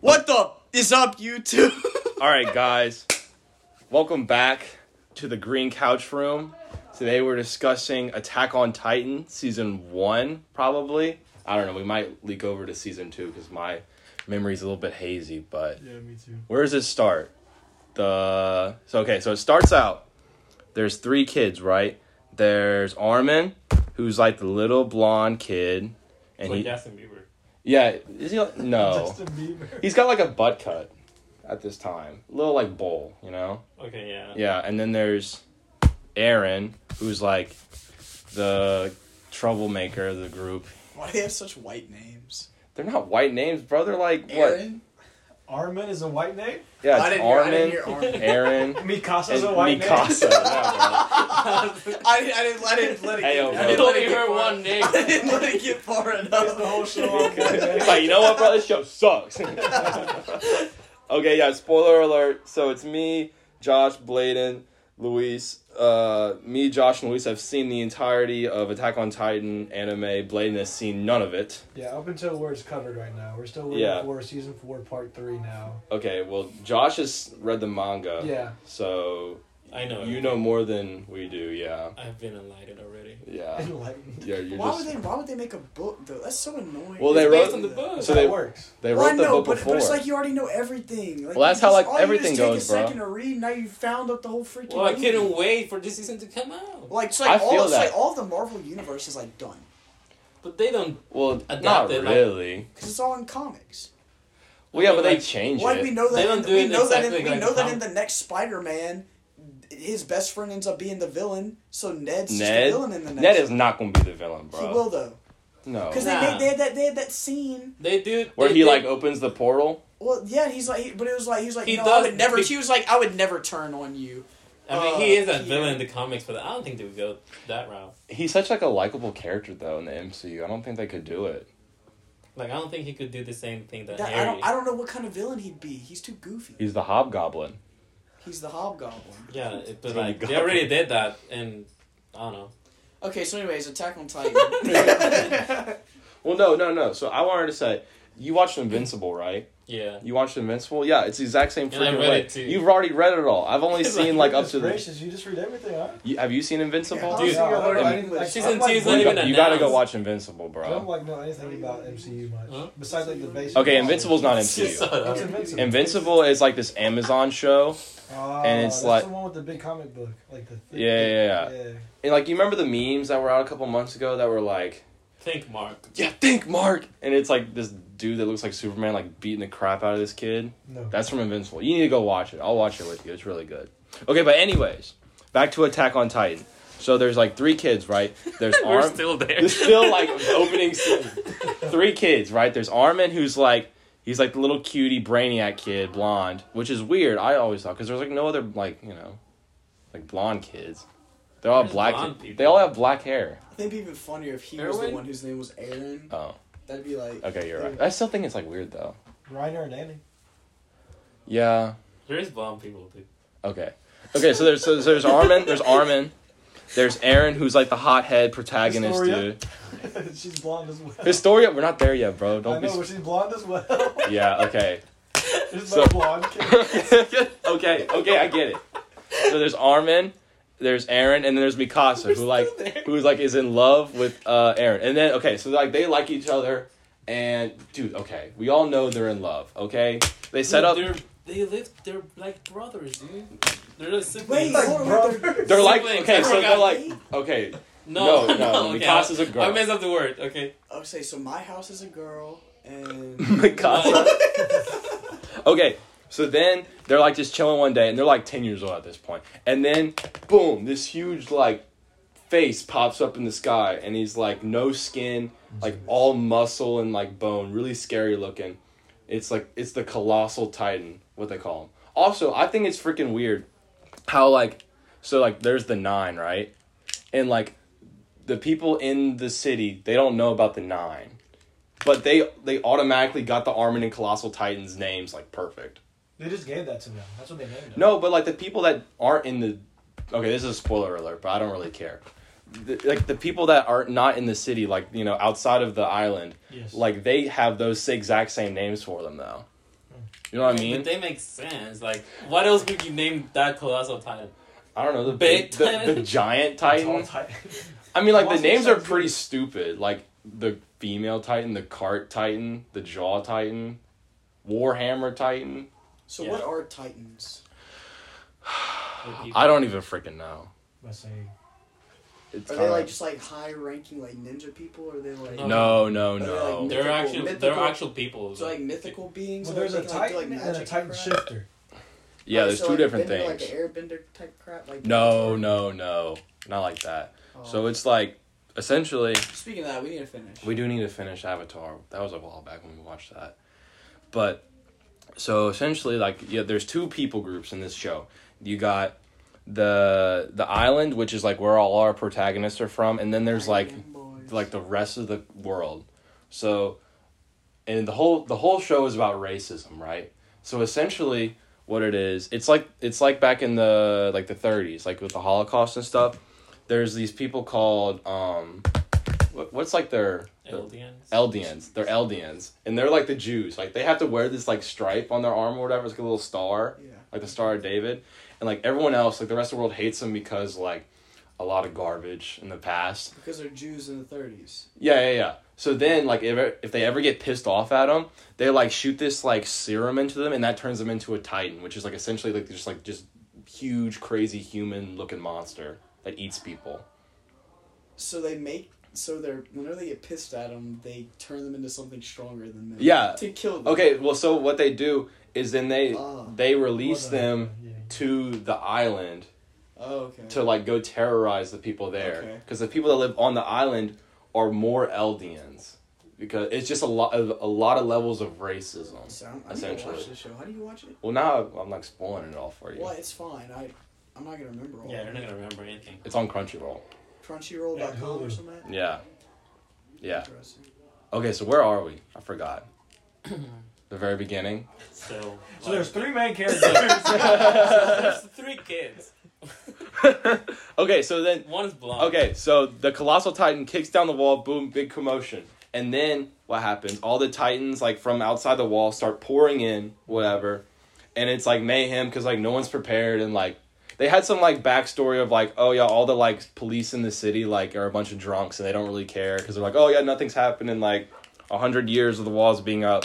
What the is up, YouTube? All right, guys. Welcome back to the Green Couch Room. Today we're discussing Attack on Titan season 1 probably. I don't know, we might leak over to season 2 cuz my memory's a little bit hazy, but Yeah, me too. where does it start? The So okay, so it starts out there's three kids, right? There's Armin, who's like the little blonde kid and like he Justin Bieber. Yeah, is he like, no. Justin Bieber. He's got like a butt cut at this time. A little like bowl, you know? Okay, yeah. Yeah, and then there's Aaron, who's like the troublemaker of the group. Why do they have such white names? They're not white names, bro. They're like what? Aaron? Armin is a white name. Yeah, I it's didn't hear, I Armin, didn't hear Armin. Aaron, Mikasa's and a white Mikasa. name. Yeah, I didn't, I didn't, I didn't let it Hey, get, yo, I didn't let it get far. one name. I didn't let it get far That's enough. the whole show. Okay. It's like, you know what, bro? This show sucks. okay, yeah, spoiler alert. So it's me, Josh, Bladen, Luis. Uh, me, Josh, and Luis have seen the entirety of Attack on Titan anime. Bladen has seen none of it. Yeah, up until where it's covered right now. We're still waiting Yeah. for season four, part three now. Okay, well, Josh has read the manga. Yeah. So I know. you know more than we do, yeah. I've been enlightened already. Yeah. Enlightened. Yeah, you're Why just. would they? Why would they make a book though? That's so annoying. Well, they It's wrote- based on the book. So how they- it works. They Well, wrote I the know, book but, before. but it's like you already know everything. Like, Well, that's you how, just- like, all you everything just take goes, a bro. second to read. Now you found out the whole freaking. well, I movie. couldn't wait for this season to come out. Like, it's I like all, feel it's that. like all the Marvel universe is like done But they don't. well, Adapted, not like- really. because it's all in comics. Well, yeah, but they Like- changed Like it. we know that They don't do we it know that in, exactly we like know that in the next Spider-Man, his best friend ends up being the villain. So Ned's just the villain in the next. Ned is not gonna be the villain, bro. He will though, No. because Nah. they, they, they had that they had that scene. They do. Where they he did- like opens the portal. Well, yeah, he's like, he, but it was like he was like, He you know, does I would never. be- He was like, I would never turn on you. I mean, uh, he is that Peter. villain in the comics, but I don't think they would go that route. He's such like a likable character though in the MCU. I don't think they could do it. Like, I don't think he could do the same thing that, That, I don't. I don't know what kind of villain he'd be. He's too goofy. He's the Hobgoblin. He's the Hobgoblin. Yeah, it, but Tony like they already did that, and I don't know. Okay, so anyways, Attack on Titan. Well, no, no, no. So I wanted to say, you watched Invincible, right? Yeah. You watched Invincible? Yeah, it's the exact same And I freaking read way. it too. You've already read it all. I've only seen like, like up to the. gracious, you just read everything, huh? You, have you seen Invincible? Yeah, Dude, oh, honestly, I learned I didn't- English. Season I'm like- two is you, not got, even you gotta go watch Invincible, bro. I don't like know anything about MCU much. Huh? Besides like the basic. Okay, Invincible's not MCU. shut up. What's Invincible? Invincible is like this Amazon show, Ah, and it's that's like- the one with the big comic book, like the. thick- Yeah, yeah, yeah. and like you remember the memes that were out a couple months ago that were like, Think, Mark. "Yeah, think, Mark," and it's like this dude that looks like Superman like beating the crap out of this kid. No. That's from Invincible. You need to go watch it. I'll watch it with you. It's really good. Okay, but anyways, back to Attack on Titan. So there's like three kids, right? There's We're still there. There's still like opening scene. Three kids, right? There's Armin, who's like he's like the little cutie brainiac kid, blonde, which is weird. I always thought because there's like no other like you know, like blonde kids. They're all There's black. blonde people. They all have black hair. I think it'd be even funnier if he was the Erwin? one whose name was Aaron. Oh, That'd be like. okay, you're right. I still think it's like weird though. Reiner and Annie. Yeah. There is blonde people, dude. Okay. Okay. So there's so there's Armin. There's Armin. There's Aaron, who's like the hothead protagonist, Historia? dude. she's blonde as well. Historia, we're not there yet, bro. Don't know, be. but she's blonde as well. Yeah. Okay. There's So- blonde okay, okay, I get it. So there's Armin, there's Aaron, and then there's Mikasa, who like who's like is in love with uh Aaron. And then okay, so like they like each other, and dude, okay, we all know they're in love. Okay, they set up. They're, they live. They're like brothers, dude. They're like Wait, siblings. Like hold they're- They're like siblings, okay, so they're like okay. no, no, no, okay, Mikasa's a I- girl. I messed up the word. Okay. Oh, I'll so. My house is a girl, and Mikasa. Okay, so then they're like just chilling one day, and they're like ten years old at this point, and then boom, this huge like face pops up in the sky, and he's like no skin, like all muscle and like bone, really scary looking. It's like it's the colossal titan, what they call him. Also, I think it's freaking weird how like so like there's the nine right, and like the people in the city they don't know about the nine but they they automatically got the Armored and Colossal Titans names like perfect. They just gave that to them. That's what they named them. No, but like the people that aren't in the okay, this is a spoiler alert, but I don't really care. The, like the people that are not in the city, like you know, outside of the island, Yes. like they have those exact same names for them though. You know what I mean? But they make sense. Like, what else would you name that colossal titan? I don't know the Big big, the, Titan. the giant It's all titan. I mean, like the names are pretty good. stupid. Like the female titan, the cart titan, the jaw titan, warhammer titan. So Yeah. what are titans? I don't even freaking know. I say It's Are they like just like high ranking like ninja people? Or are they like no, no, Are they, no. like, They're mythical- actual. They're actual people. so like mythical beings? well, there's they a can, like, titan like, and a magic titan crap? shifter. yeah, Oh, there's so, two like, different bender, things. Like an airbender type crap. Like No, no, no, not like that. Oh. So it's like essentially Speaking of that, we need to finish. we do need to finish Avatar. That was a while back when we watched that. But so essentially like yeah, there's two people groups in this show. You got the the island which is like where all our protagonists are from and then there's like like the rest of the world. So and the whole the whole show is about racism, right? So essentially what it is, it's like it's like back in the like the 30s, like with the Holocaust and stuff. There's these people called um what, what's like their their- Eldians. Eldians. They're Eldians. And they're like the Jews. Like they have to wear this like stripe on their arm or whatever. It's like a little star. Yeah. Like the Star of David. And like everyone else, like the rest of the world hates them because like a lot of garbage in the past. Because they're Jews in the 30s. Yeah, yeah, yeah. So then, like, if if they ever get pissed off at them, they like shoot this like serum into them, and that turns them into a titan, which is like essentially like just like just huge, crazy human looking monster that eats people. So they make so they're whenever they get pissed at them, they turn them into something stronger than them. Yeah. To kill them. Okay, well, so what they do is then they Ah. they release the- them yeah. to the island Oh, okay. to like go terrorize the people there Okay. because the people that live on the island are more Eldians because it's just a lot of a lot of levels of racism. So I'm, I need to essentially. watch this show. How do you watch it? Well, now I'm like spoiling it all for you. Well, it's fine. I I'm not gonna remember all. Yeah, of you're not gonna remember anything. It's on Crunchyroll. Crunchyroll.com Yeah, or something. like? Yeah. Yeah. Okay, so where are we? I forgot. the very beginning. So. So there's three main characters. there's three kids. okay, so then One is blonde. okay, so the colossal titan kicks down the wall, boom, big commotion. And then what happens? All the titans like from outside the wall start pouring in, whatever. And it's like mayhem cuz like no one's prepared and like they had some like backstory of like oh yeah all the like police in the city like are a bunch of drunks and they don't really care because they're like oh yeah nothing's happened in like a hundred years of the walls being up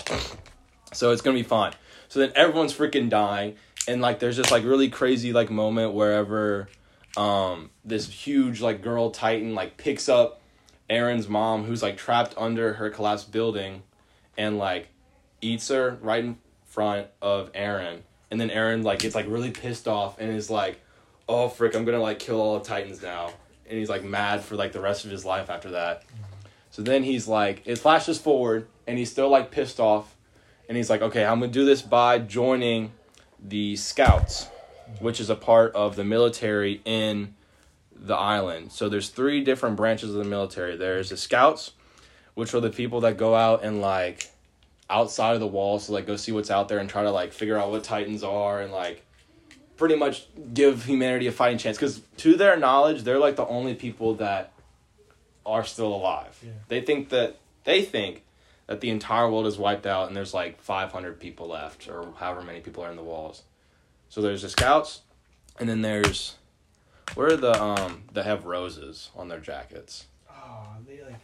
so it's gonna be fine. So then everyone's freaking dying and like there's this like really crazy like moment wherever um this huge like girl titan like picks up aaron's mom who's like trapped under her collapsed building and like eats her right in front of aaron. And then aaron like gets like really pissed off and is like oh frick i'm gonna like kill all the titans now. And he's like mad for like the rest of his life after that. So then he's like it flashes forward and he's still like pissed off and he's like okay i'm gonna do this by joining the scouts which is a part of the military in the island. So there's three different branches of the military. There's the scouts which are the people that go out and like outside of the walls to like go see what's out there and try to like figure out what titans are and like pretty much give humanity a fighting chance. Because to their knowledge they're like the only people that are still alive. Yeah. they think that they think that the entire world is wiped out and there's like 500 people left or however many people are in the walls so there's the scouts and then there's where are the um that have roses on their jackets oh, they like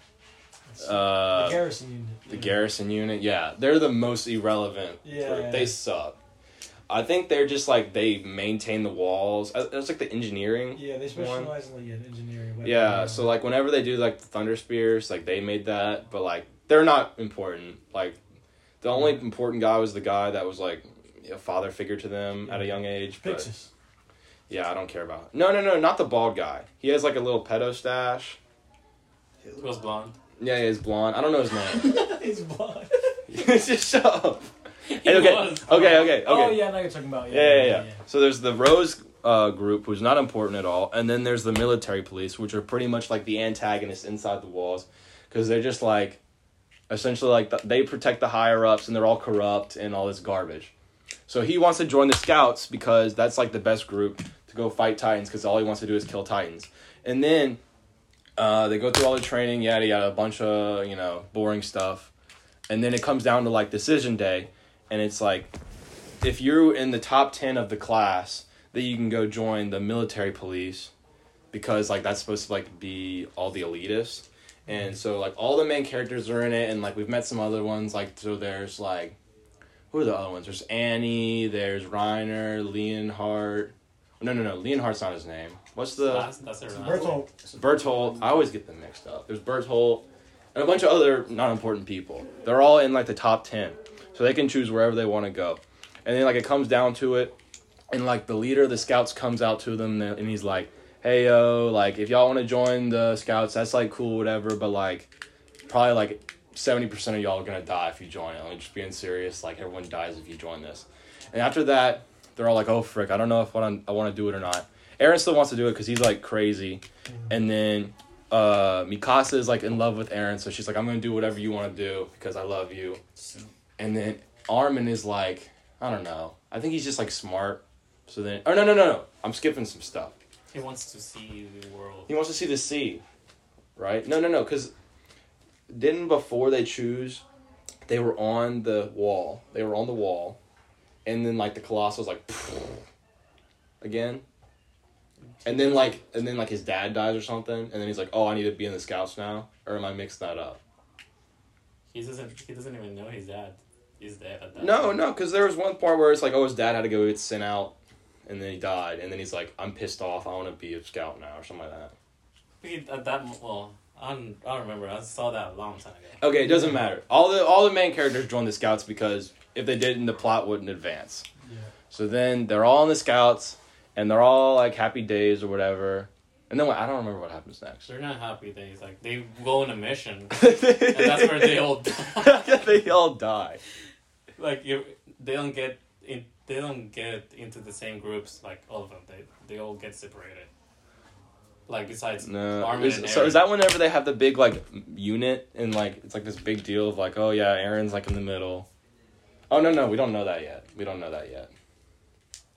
uh the garrison unit. the garrison unit, yeah, they're the most irrelevant. Yeah. group. They suck. I think they're just like they maintain the walls. Uh, It's like the engineering. Yeah, they specialize in like engineering. weapon Yeah, so like whenever they do like the thunder spears, like they made that, but like they're not important. Like the only important guy was the guy that was like a father figure to them at a young age. But Pixis. yeah, I don't care about. No, no, no, not the bald guy. He has like a little pedo stash. He was blonde. Yeah, he's blonde. I don't know his name. He's blind. just shut up. He okay, was. okay, okay, okay. Oh yeah, I know you're talking about. Yeah, yeah, yeah. So there's the Rose uh, group, who's not important at all, and then there's the military police, which are pretty much like the antagonists inside the walls, because they're just like, essentially like the, they protect the higher ups, and they're all corrupt and all this garbage. So he wants to join the scouts because that's like the best group to go fight titans, because all he wants to do is kill titans, and then. Uh, they go through all the training, yada yada, a bunch of you know boring stuff, and then it comes down to like decision day, and it's like if you're in the top 10 of the class that you can go join the military police because like that's supposed to like be all the elitists and so like all the main characters are in it and like we've met some other ones like so there's like who are the other ones there's annie there's reiner leonhart no no no leonhart's not his name what's the That's, that's their last Bertolt. Bertolt. I always get them mixed up. There's Bertolt and a bunch of other not important people. They're all in like the top ten, so they can choose wherever they want to go. And then like it comes down to it, and like the leader of the scouts comes out to them and he's like, "Hey yo, like if y'all want to join the scouts, that's like cool, whatever. But like, probably like seventy percent of y'all are gonna die if you join it. Like just being serious, like everyone dies if you join this. And after that, they're all like, "Oh frick, I don't know if I want I want to do it or not." Aaron still wants to do it because he's like crazy, and then uh, Mikasa is like in love with Aaron, so she's like, "I'm gonna do whatever you want to do because I love you." And then Armin is like, I don't know. I think he's just like smart. So then, oh no no no no, I'm skipping some stuff. He wants to see the world. He wants to see the sea, right? No no no, because didn't before they choose, they were on the wall. They were on the wall, and then like the Colossus was like, again. And then like and then like his dad dies or something, and then he's like, "Oh, I need to be in the scouts now," or am I mixing that up? He doesn't. He doesn't even know his dad. He's dead at that. No, point. no, because there was one part where it's like, oh, his dad had to go get sent out, and then he died, and then he's like, I'm pissed off. I want to be a scout now, or something like that. He, at that well, I don't, I don't remember. I saw that a long time ago. Okay, it doesn't matter. All the all the main characters join the scouts because if they didn't, the plot wouldn't advance. Yeah. So then they're all in the scouts, and they're all like happy days or whatever. And then what, I don't remember what happens next. They're not happy days. Like they go on a mission, and that's where they all die. they all die. like you, they don't get. They don't get into the same groups. Like all of them, they they all get separated. Like besides No. Is- so is that whenever they have the big like unit and like it's like this big deal of like oh yeah Aaron's like in the middle. Oh no no we don't know that yet. We don't know that yet.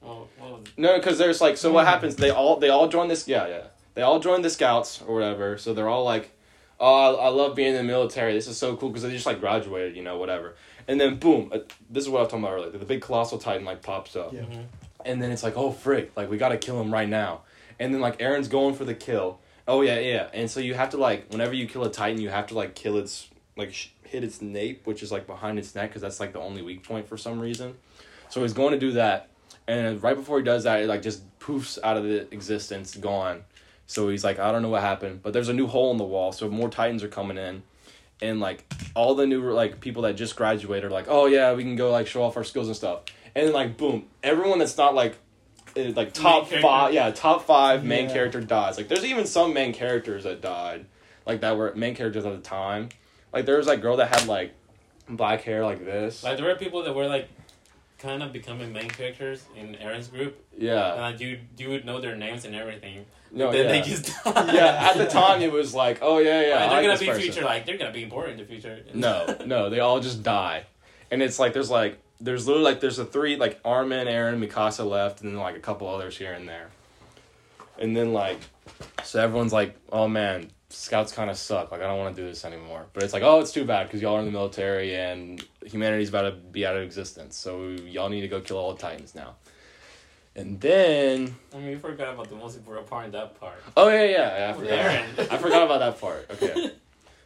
Well, well, No, because there's like so what hmm. happens? They all they all join this. Yeah, yeah. They all join the scouts or whatever. So they're all like, "Oh, I, I love being in the military. This is so cool." Because they just like graduated, you know, whatever. And then boom, uh, this is what I was talking about earlier. The big colossal titan like pops up, Yeah. mhm. and then it's like, "Oh frick! Like we gotta kill him right now." And then like Aaron's going for the kill. Oh yeah, yeah. And so you have to like whenever you kill a titan, you have to like kill its like sh- hit its nape, which is like behind its neck, because that's like the only weak point for some reason. So he's going to do that, and right before he does that, it like just poofs out of the existence, gone. So he's like, I don't know what happened, but there's a new hole in the wall, so more titans are coming in, and like all the new like people that just graduated are like, oh yeah, we can go like show off our skills and stuff, and then like boom, everyone that's not like eh, like top five, yeah, top five main Yeah. character dies. Like there's even some main characters that died, like that were main characters at the time. Like there was like girl that had like black hair like this. like there were people that were like kind of becoming main characters in Aaron's group, and Yeah. like you you would know their names and everything. No, then yeah. they just died. yeah, at the time it was like, oh yeah, yeah. Like, I they're like gonna this be person. future like they're gonna be important in the future. No, no, they all just die, and it's like there's like there's literally like there's a three like Armin, Aaron, Mikasa left, and then like a couple others here and there, and then like so everyone's like, oh man, scouts kind of suck. Like I don't want to do this anymore. But it's like, oh, it's too bad because y'all are in the military and humanity's about to be out of existence. So y'all need to go kill all the titans now. And then I mean, we forgot about the most important part in that part. oh yeah yeah, yeah I forgot. Aaron. I forgot about that part. Okay.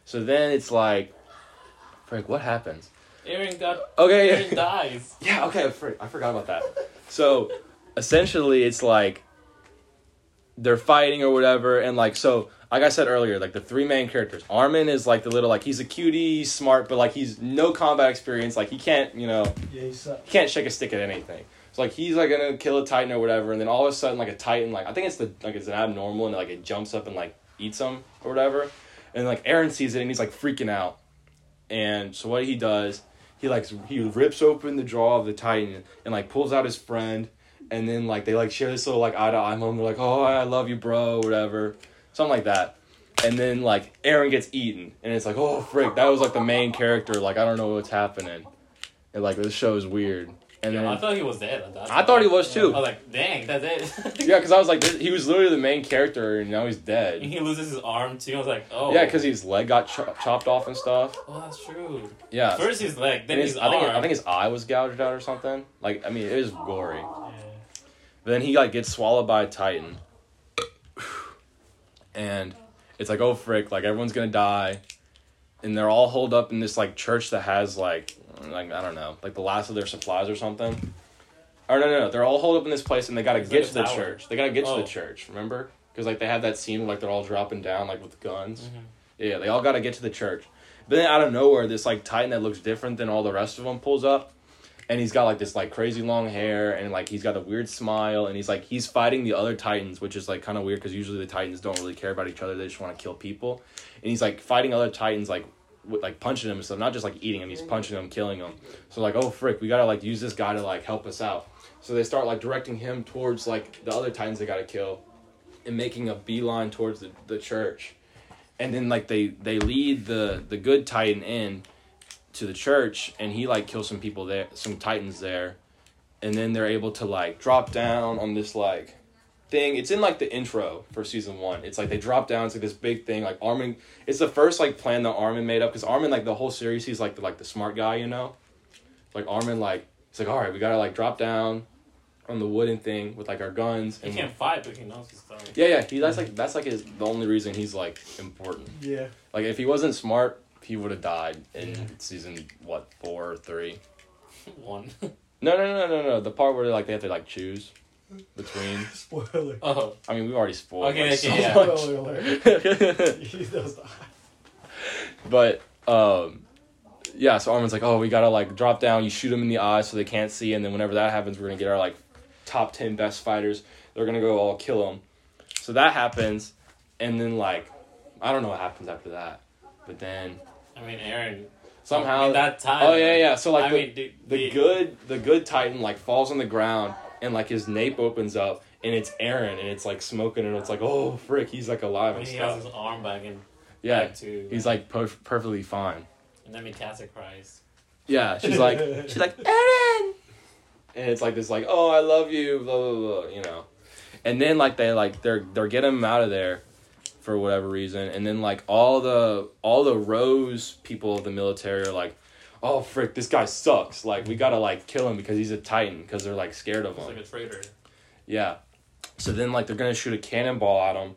So then it's like, Frank, what happens? Aaron got Okay, Aaron yeah. dies. Yeah, okay, I I forgot about that. So, essentially, it's like they're fighting or whatever, and like so, like I said earlier, like the three main characters. Armin is like the little like he's a cutie, he's smart, but like he's no combat experience. Like he can't, you know, Yeah, he sucks. he can't shake a stick at anything. So like he's like gonna kill a titan or whatever, and then all of a sudden like a titan, like I think it's the like it's an abnormal, and like it jumps up and like eats him or whatever, and like Aaron sees it and he's like freaking out, and so what he does, he like he rips open the jaw of the titan and like pulls out his friend, and then like they like share this little like eye to eye moment, like oh I love you bro whatever, something like that. And then like Aaron gets eaten, and it's like, oh frick, that was like the main character. Like I don't know what's happening, and like this show is weird. And then I thought he was dead. I thought he was too. I was like, dang, that's it. Yeah, because I was like, this, he was literally the main character, and now he's dead. he loses his arm too. I was like, oh. Yeah, because his leg got cho- chopped off and stuff. Oh, that's true. Yeah. First his leg, then And his, his, I think arm. I think his eye was gouged out or something. Like I mean, it was gory. Yeah. But then he like gets swallowed by a titan, and it's like oh frick, like everyone's gonna die, and they're all holed up in this like church that has like like I don't know like the last of their supplies or something. Or no no no, they're all holed up in this place and they gotta It's get like to the tower. church. They gotta get to Oh. the church. Remember? Because like they have that scene where, like they're all dropping down like with guns. Mhm. Yeah, they all got to get to the church. But then out of nowhere, this like Titan that looks different than all the rest of them pulls up, and he's got like this like crazy long hair, and like he's got a weird smile, and he's like he's fighting the other Titans, which is like kind of weird because usually the Titans don't really care about each other; they just want to kill people, and he's like fighting other Titans like with like punching him and stuff, not just like eating him, he's punching him, killing him. So like, oh frick, we gotta like use this guy to like help us out. So they start like directing him towards like the other Titans they gotta kill, and making a beeline towards the, the church and then like they they lead the the good titan in to the church and he like kills some people there some titans there and then they're able to like drop down on this like thing it's in like the intro for season one it's like they drop down to like this big thing like armin it's the first like plan that armin made up because armin like the whole series he's like the like the smart guy you know like armin like it's like all right we gotta like drop down on the wooden thing with like our guns He can't fight, but he knows his stuff. yeah yeah he that's like that's like his the only reason he's like important Yeah. like if he wasn't smart, he would have died in Yeah. season what four or three. One. No, no, no, no, no. The part where they like they have to like choose between. Spoiler. oh, I mean, we've already spoiled. Okay, like, okay, so yeah. Spoiler alert. He does die. but um, yeah. So Armin's like, oh, we gotta like drop down. You shoot them in the eye so they can't see, and then whenever that happens, we're gonna get our like top ten best fighters. They're gonna go all kill them. So that happens, and then like I don't know what happens after that, but then I mean, Aaron. somehow in that time. Oh yeah, yeah. So like I the, mean, the, the good the good titan like falls on the ground and like his nape opens up and it's Aaron and it's like smoking and it's like oh frick he's like alive When and he has stuff. his arm back and Yeah, back to uh, he's like perf- perfectly fine. and then Mikasa cries. Yeah, she's like she's like Aaron, and it's like this like oh I love you blah blah blah you know, and then like they like they're they're getting him out of there for whatever reason and then like all the all the rose people of the military are like oh frick this guy sucks like we gotta like kill him because he's a titan because they're like scared of He's him like a traitor. yeah. So then like they're gonna shoot a cannonball at him,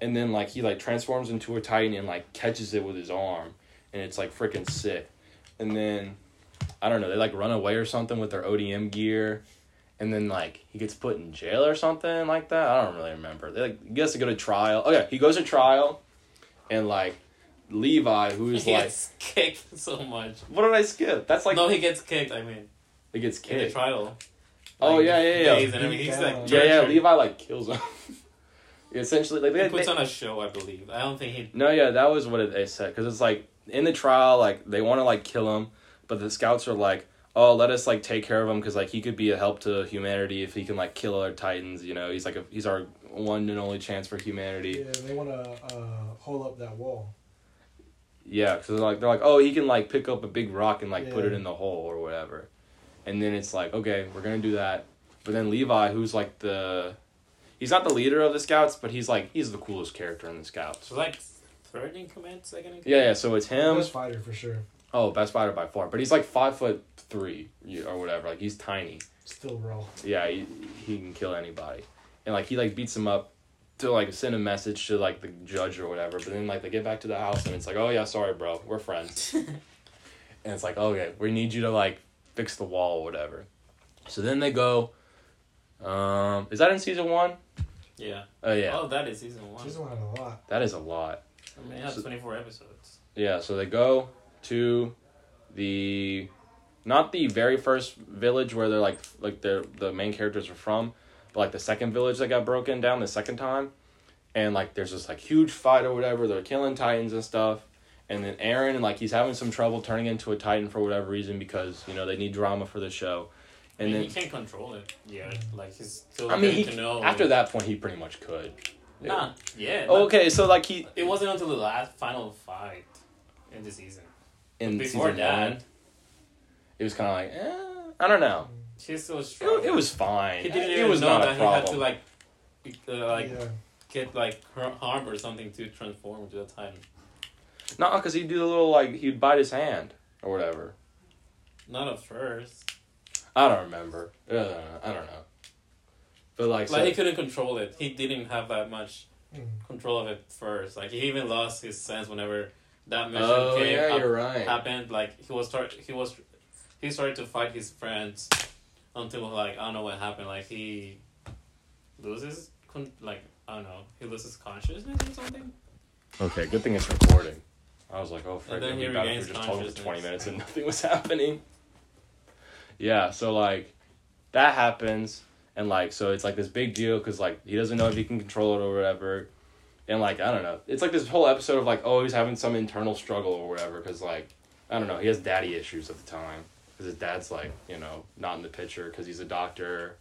and then like he like transforms into a titan and like catches it with his arm, and it's like freaking sick. And then I don't know, they like run away or something with their ODM gear, and then like he gets put in jail or something like that. I don't really remember. They like he gets to go to trial. Oh yeah, he goes to trial, and like Levi, who is he like, gets kicked so much. what did I skip? That's like no, he gets kicked. I mean, he gets kicked. in the kicked. trial. Oh, Like, yeah, yeah, yeah. days And everything. He's like Yeah, yeah. Levi like kills him. Essentially, like He they, puts they- on a show, I believe. I don't think he. No, yeah, that was what they said because it's like in the trial, like they want to like kill him, but the scouts are like, "Oh, let us like take care of him because like he could be a help to humanity if he can like kill our titans." You know, he's like a, he's our one and only chance for humanity. Yeah, they want to uh, hold up that wall. Yeah, because like they're like, "Oh, he can like pick up a big rock and like put it in the hole or whatever," and then it's like, "Okay, we're gonna do that," but then Levi, who's like the, he's not the leader of the scouts, but he's like he's the coolest character in the scouts. So like third in command, second in command. Yeah, yeah. So it's him. Best fighter for sure. Oh, best fighter by far. But he's like five foot three or whatever. Like he's tiny. Still raw. Yeah, he, he can kill anybody. And like he like beats him up to like send a message to like the judge or whatever. But then like they get back to the house and it's like, oh yeah, sorry, bro, we're friends. and it's like, okay, we need you to like fix the wall or whatever. So then they go. Um, is that in season one? Yeah. Oh yeah, Oh, that is season one. Season one had a lot. that is a lot. I mean, it has So- 24 episodes. Yeah, so they go to the not the very first village where they're like like the the main characters are from, but like the second village that got broken down the second time. And like there's this like huge fight or whatever, they're killing titans and stuff. And then Aaron and like he's having some trouble turning into a titan for whatever reason because, you know, they need drama for the show. And I then mean, he can't control it Yeah, Like he's still I mean he, to know. after that point he pretty much could. Not yeah. Oh, okay, so like he It wasn't until the last final fight in the season. in Before season that- it was kind of like, eh, I don't know. He's so It, strong. it was fine. He didn't it even was know not a that he had to like, be- uh, like yeah. get like har- harm or something to transform into a time. No, because he'd do the little like he'd bite his hand or whatever. Not at first. I don't remember. Uh, I don't know. But like, Like so- he couldn't control it. He didn't have that much Mm. control of it first. Like he even lost his sense whenever that mission oh came yeah, up- you're right. happened. Like he was start he was he started to fight his friends until like I don't know what happened. Like he loses con- like I don't know he loses consciousness or something. Okay, good thing it's recording. I was like, oh, frick, And then it'd he be bad if we regains just talking for twenty minutes and nothing was happening. Yeah, so like that happens, and like so it's like this big deal because like he doesn't know if he can control it or whatever, and like I don't know, it's like this whole episode of like oh he's having some internal struggle or whatever because like I don't know he has daddy issues at the time because his dad's like you know not in the picture because he's a doctor.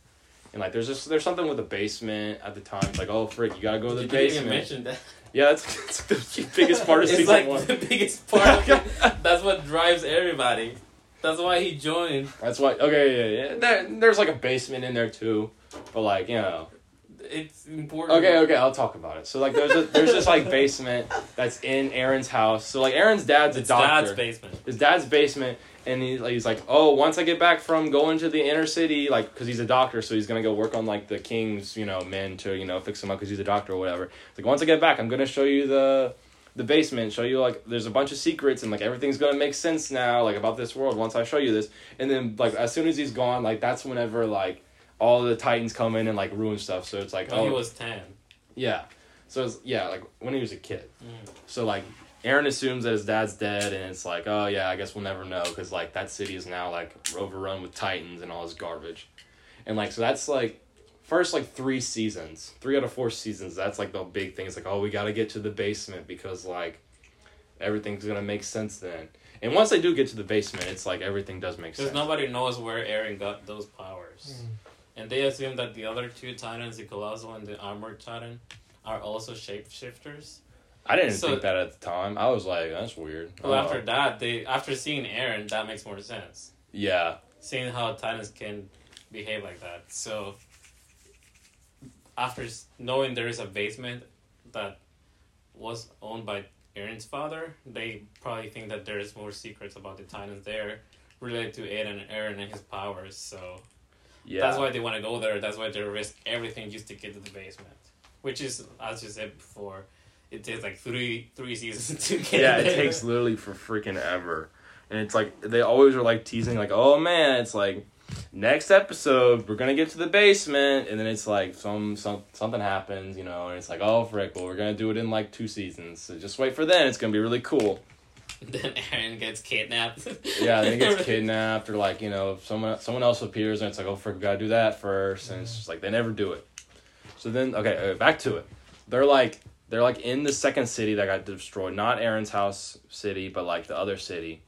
And like there's just there's something with the basement at the time. It's like oh frick, you gotta go to the you didn't even basement. mention that. Yeah, that's, that's the biggest part of it's season like one. the biggest part. That's what drives everybody. That's why he joined. That's why. Okay, yeah, yeah. There, there's like a basement in there too, but like you know. It's important. Okay, okay, I'll talk about it. So like, there's a, there's this like basement that's in Aaron's house. So like, Aaron's dad's a It's doctor. dad's basement. His dad's basement, and he's like, he's like, oh, once I get back from going to the inner city, like, because he's a doctor, so he's gonna go work on like the king's, you know, men to you know fix him up because he's a doctor or whatever. It's like once I get back, I'm gonna show you the the basement, show you like there's a bunch of secrets and like everything's gonna make sense now, like about this world once I show you this. And then like as soon as he's gone, like that's whenever like all the titans come in and like ruin stuff. So it's like When oh he was ten. yeah, so it's yeah like when he was a kid. Mm. So like Aaron assumes that his dad's dead, and it's like, oh yeah, I guess we'll never know because like that city is now like overrun with titans and all this garbage, and like so that's like first like three seasons, three out of four seasons. That's like the big thing. It's like oh we got to get to the basement because like everything's gonna make sense then. And once they do get to the basement, it's like everything does make sense. Because sense. nobody knows where Aaron got those powers. Mm. And they assume that the other two titans, the Colossal and the Armored Titan, are also shapeshifters. I didn't so- think that at the time. I was like, that's weird. Well, after that, they after seeing Aaron, that makes more sense. yeah, Seeing how titans can behave like that. So, after knowing there is a basement that was owned by Aaron's father, they probably think that there's more secrets about the titans there related to Aiden and Aaron and his powers. So yeah. That's why they want to go there. That's why they risk everything just to get to the basement. Which is, as you said before, it takes like three three seasons to get yeah, it there. takes literally for freaking ever. And it's like they always are like teasing like, "Oh man, it's like next episode we're to get to the basement." And then it's like some some something happens, you know, and it's like, "Oh frick, well we're to do it in like two seasons." So just wait for then. It's to be really cool. then Aaron gets kidnapped. Yeah, then he gets kidnapped or like, you know, someone someone else appears and it's like, "Oh frick, we got to do that first. And it's just like they never do it. So then okay, uh, back to it. They're like they're like in the second city that got destroyed, not Aaron's house city, but like the other city.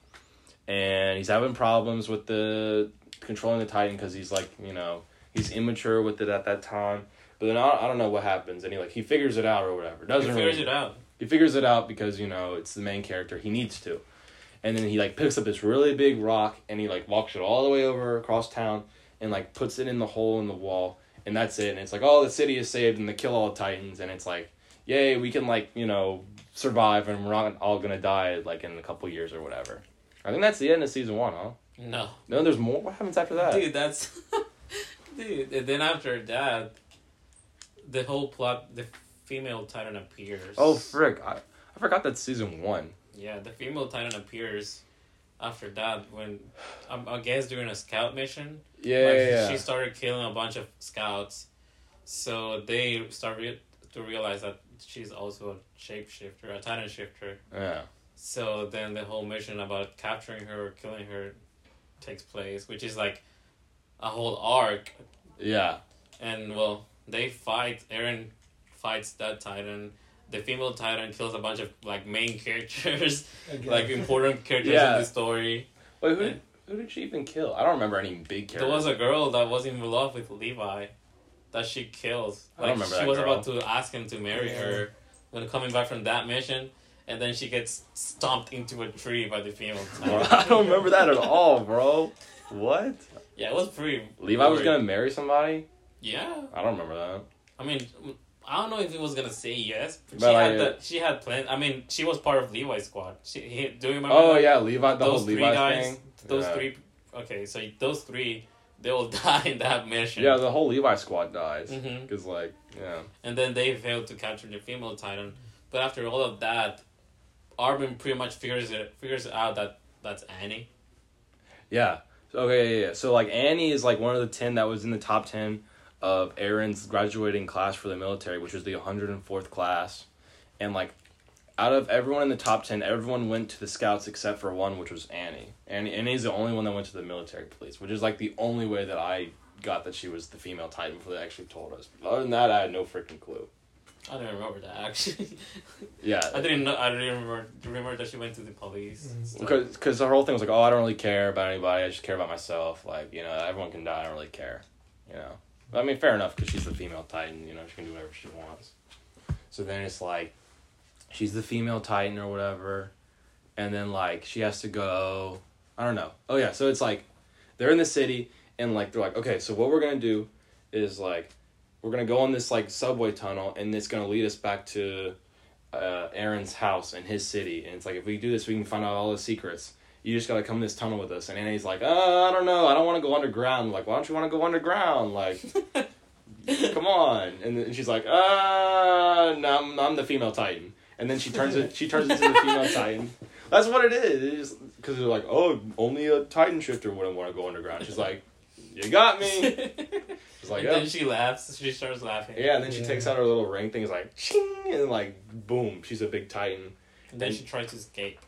And he's having problems with the controlling the Titan because he's like, you know, he's immature with it at that time. But then I, I don't know what happens, and he like he figures it out or whatever. Doesn't figures really, it out. he figures it out because you know it's the main character. He needs to, and then he like picks up this really big rock and he like walks it all the way over across town and like puts it in the hole in the wall, and that's it. And it's like, oh, the city is saved, and they kill all the titans, and it's like, yay, we can like you know survive, and we're not all gonna die like in a couple years or whatever. I think that's the end of season one, huh? No, No, there's more. What happens after that? dude, that's dude. And then after that, the whole plot, the female titan appears. Oh frick! I, I forgot that's season one. Yeah, the female titan appears after that when um, I guess during a scout mission. Yeah, like, yeah, yeah. She started killing a bunch of scouts, so they start re- to realize that she's also a shapeshifter, a titan shifter. yeah. So then the whole mission about capturing her or killing her takes place, which is like a whole arc. Yeah. And well, they fight. Aaron fights that titan. The female titan kills a bunch of like main characters, Again. like important characters Yeah. in the story. Wait, who Yeah. did, who did she even kill? I don't remember any big characters. There was a girl that was in love with Levi, that she kills. I Like remember she was girl. about to ask him to marry Yeah. her when coming back from that mission, and then she gets stomped into a tree by the female I don't remember that at all, bro. What? yeah, it was pretty. Levi was gonna marry somebody? Yeah, I don't remember that. I mean, I don't know if he was gonna say yes. But, But she like- had the, she had plans. I mean, she was part of Levi's squad. She, he, do you remember? Oh that? yeah, Levi. The those whole Levi guys. thing. Those Yeah. three. Okay, so those three, they will die in that mission. Yeah, the whole Levi squad dies. Mhm. Cause like, yeah. and then they failed to capture the female titan. But after all of that, Armin pretty much figures it figures out that that's Annie. Yeah. Okay, yeah, yeah. So like Annie is like one of the ten that was in the top ten of Aaron's graduating class for the military, which was the 104th class, and like out of everyone in the top ten, everyone went to the scouts except for one, which was Annie. Annie Annie's the only one that went to the military police, which is like the only way that I got that she was the female Titan before they actually told us. Other than that, I had no freaking clue. I don't remember that actually. Yeah. I didn't know. I didn't remember. Remember that she went to the police. Mhm. and stuff. Because because her whole thing was like, oh, I don't really care about anybody. I just care about myself. Like, you know, everyone can die. I don't really care. You know. I mean, fair enough because she's the female Titan. You know, she can do whatever she wants. So then it's like, she's the female Titan or whatever, and then like she has to go. I don't know. Oh yeah. So it's like, they're in the city and like they're like, okay, so what we're gonna do is like, we're gonna go on this like subway tunnel and it's gonna lead us back to uh, Aaron's house in his city, and it's like if we do this, we can find out all the secrets. You just gotta come in this tunnel with us. And Annie's like, uh, I don't know, I don't want to go underground. Like, why don't you want to go underground? Like, come on. And then she's like, uh, no, I'm, I'm the female Titan. And then she turns it. She turns into the female Titan. That's what it is. Because they're like, oh, only a Titan shifter wouldn't want to go underground. She's like, you got me. She's like, and yeah. then she laughs. She starts laughing. Yeah, and then she Yeah. takes out her little ring thing. Is like, ching, and like, boom, she's a big Titan. And then she tries to escape.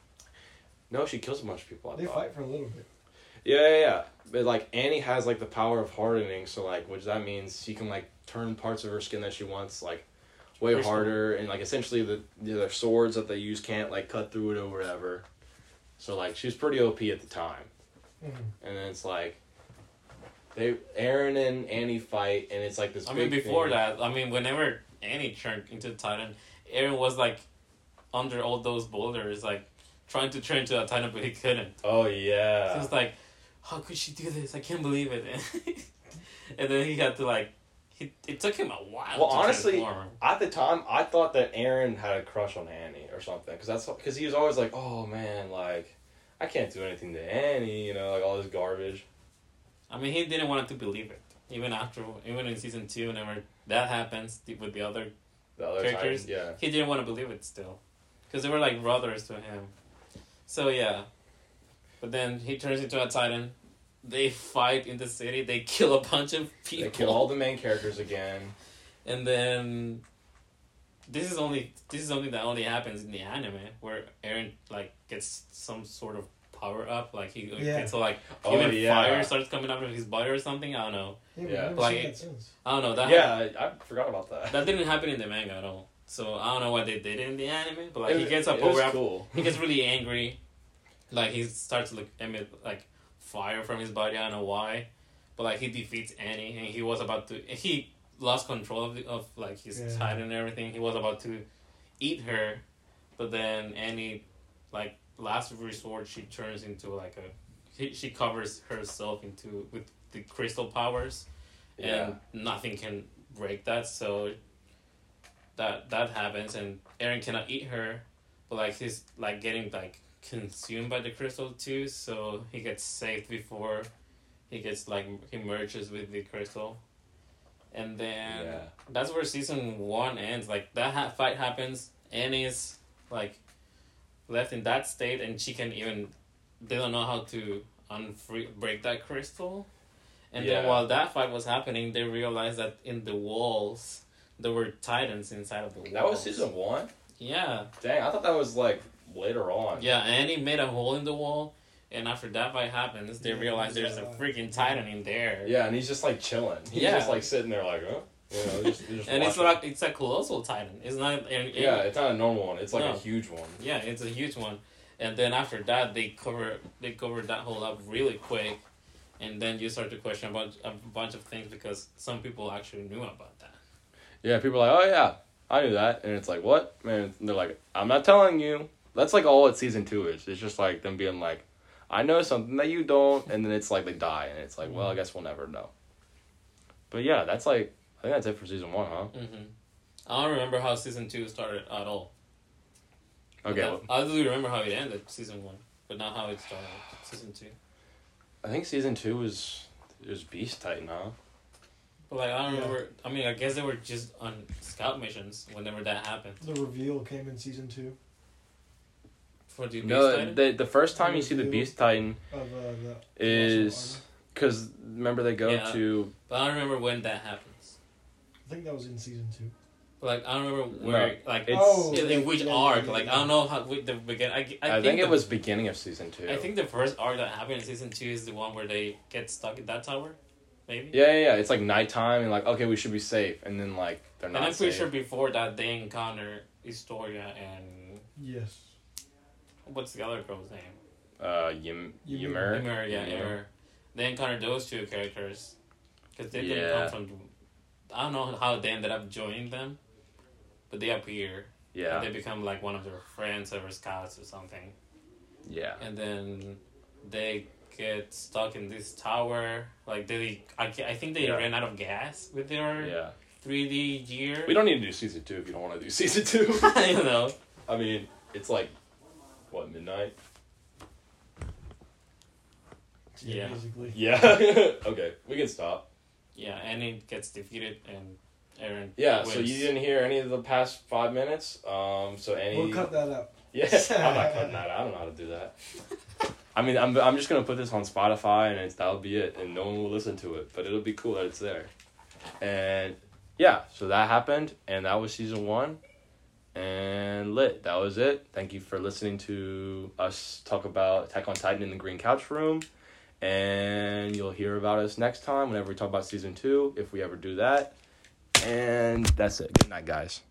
No, she kills a bunch of people. I They thought. fight for a little bit. Yeah, yeah, yeah. But like Annie has like the power of hardening, so like, which that means she can like turn parts of her skin that she wants like way harder, and like essentially the the swords that they use can't like cut through it or whatever. So like she was pretty OP at the time, Mhm. and then it's like they Aaron and Annie fight, and it's like this. I mean, before thing. that, I mean, whenever Annie turned into Titan, Aaron was like under all those boulders, like trying to turn into a Titan, but he couldn't. Oh So yeah. it's like, how could she do this? I can't believe it. and then he had to like, he, it took him a while. Well, honestly. At the time, I thought that Aaron had a crush on Annie or something, because that's because he was always like, "Oh man, like I can't do anything to Annie," you know, like all this garbage. I mean, he didn't want to believe it. Even after, even in season two, whenever that happens with the other, The other Characters? time, yeah, he didn't want to believe it still, because they were like brothers to him. So yeah, but then he turns into a Titan. They fight in the city. They kill a bunch of people. they kill all the main characters again. and then this is only this is something that only happens in the anime where Aaron like gets some sort of power up like he like, Yeah. gets like Oh, even yeah. fire starts coming out of his body or something I don't know Yeah, Yeah. Like- that since. I don't know that yeah, I, I forgot about that. that didn't happen in the manga at all so I don't know what they did in the anime but like It- he gets a it power up Cool. he gets really angry like he starts to like emit like fire from his body I don't know why but like he defeats Annie and he was about to he lost control of, the, of like his Yeah. titan and everything he was about to eat her but then Annie like last resort she turns into like a he, she covers herself into with the crystal powers Yeah, and nothing can break that so that that happens and Aaron cannot eat her but like he's like getting like consumed by the crystal too so he gets saved before he gets like he merges with the crystal. And then yeah, that's where season one ends. Like that ha- fight happens Annie's like left in that state and she can even they don't know how to unfree break that crystal. And then while that fight was happening they realized that in the walls there were titans inside of the walls that was season one. yeah. Dang, I thought that was like later on. yeah and he made a hole in the wall and after that fight happens they Yeah, realize there's a freaking titan in there Yeah, and he's just like chilling. He's Yeah. just like sitting there, like, oh, you know, just, just and it's watching. like it's a colossal titan it's not and, yeah, it's not a normal one. It's like No. a huge one. Yeah, it's a huge one. And then after that, they cover they cover that whole up really quick, and then you start to question a bunch a bunch of things because some people actually knew about that. Yeah, people are like, oh yeah, I knew that, and it's like, what? Man, and they're like, I'm not telling you. That's like all what season two is. It's just like them being like, I know something that you don't, and then it's like they die, and it's like, well, I guess we'll never know. But yeah, that's like, I think that's it for season one, huh? hmm I don't remember how season two started at all. Okay, I, well, I do remember how it ended, season one, but not how it started, season two. I think season two was was Beast Titan, huh? But like I don't Yeah. remember. I mean, I guess they were just on scout missions whenever that happened. The reveal came in season two For the Beast No, Titan? the the first time you see the Beast Titan of uh, the. is because remember they go Yeah. to But I don't remember when that happens. I think that was in season two. Like I don't remember where, No, like it's- Oh, in, in which yeah, arc. yeah, like yeah. I don't know how with the begin. I, I, I, think, it the- was beginning of season two. I think the first arc that happened in season two is the one where they get stuck in that tower, maybe. Yeah, yeah, yeah. It's like nighttime and like okay, we should be safe, and then like they're not. And. I'm pretty safe. sure before that they encounter Historia and Yes. What's the other girl's name? Uh, Ym- Ymir. Ymir. Ymir, yeah, Ymir. Ymir. They encountered those two characters because they didn't Yeah. come from. I don't know how they ended up joining them, but they appear. Yeah, And they become like one of their friends or scouts or something. yeah, and then they get stuck in this tower. Like they, I, I think they Yeah. ran out of gas with their yeah. three D gear. We don't need to do season two if you don't want to do season two. you know. I mean, it's like what midnight? Yeah. Basically. Yeah. okay, we can stop. Yeah, and it gets defeated, and Eren. Yeah. Wins. So you didn't hear any of the past five minutes. Um. So any. We'll cut that out. Yeah, I'm not cutting that. out. I don't know how to do that. I mean, I'm I'm just gonna put this on Spotify and it's, that'll be it, and no one will listen to it. But it'll be cool that it's there. And yeah, so that happened, and that was season one, and lit. That was it. Thank you for listening to us talk about Attack on Titan in the Green Couch Room, and you'll hear about us next time whenever we talk about season two, if we ever do that. And that's it. Good night, guys.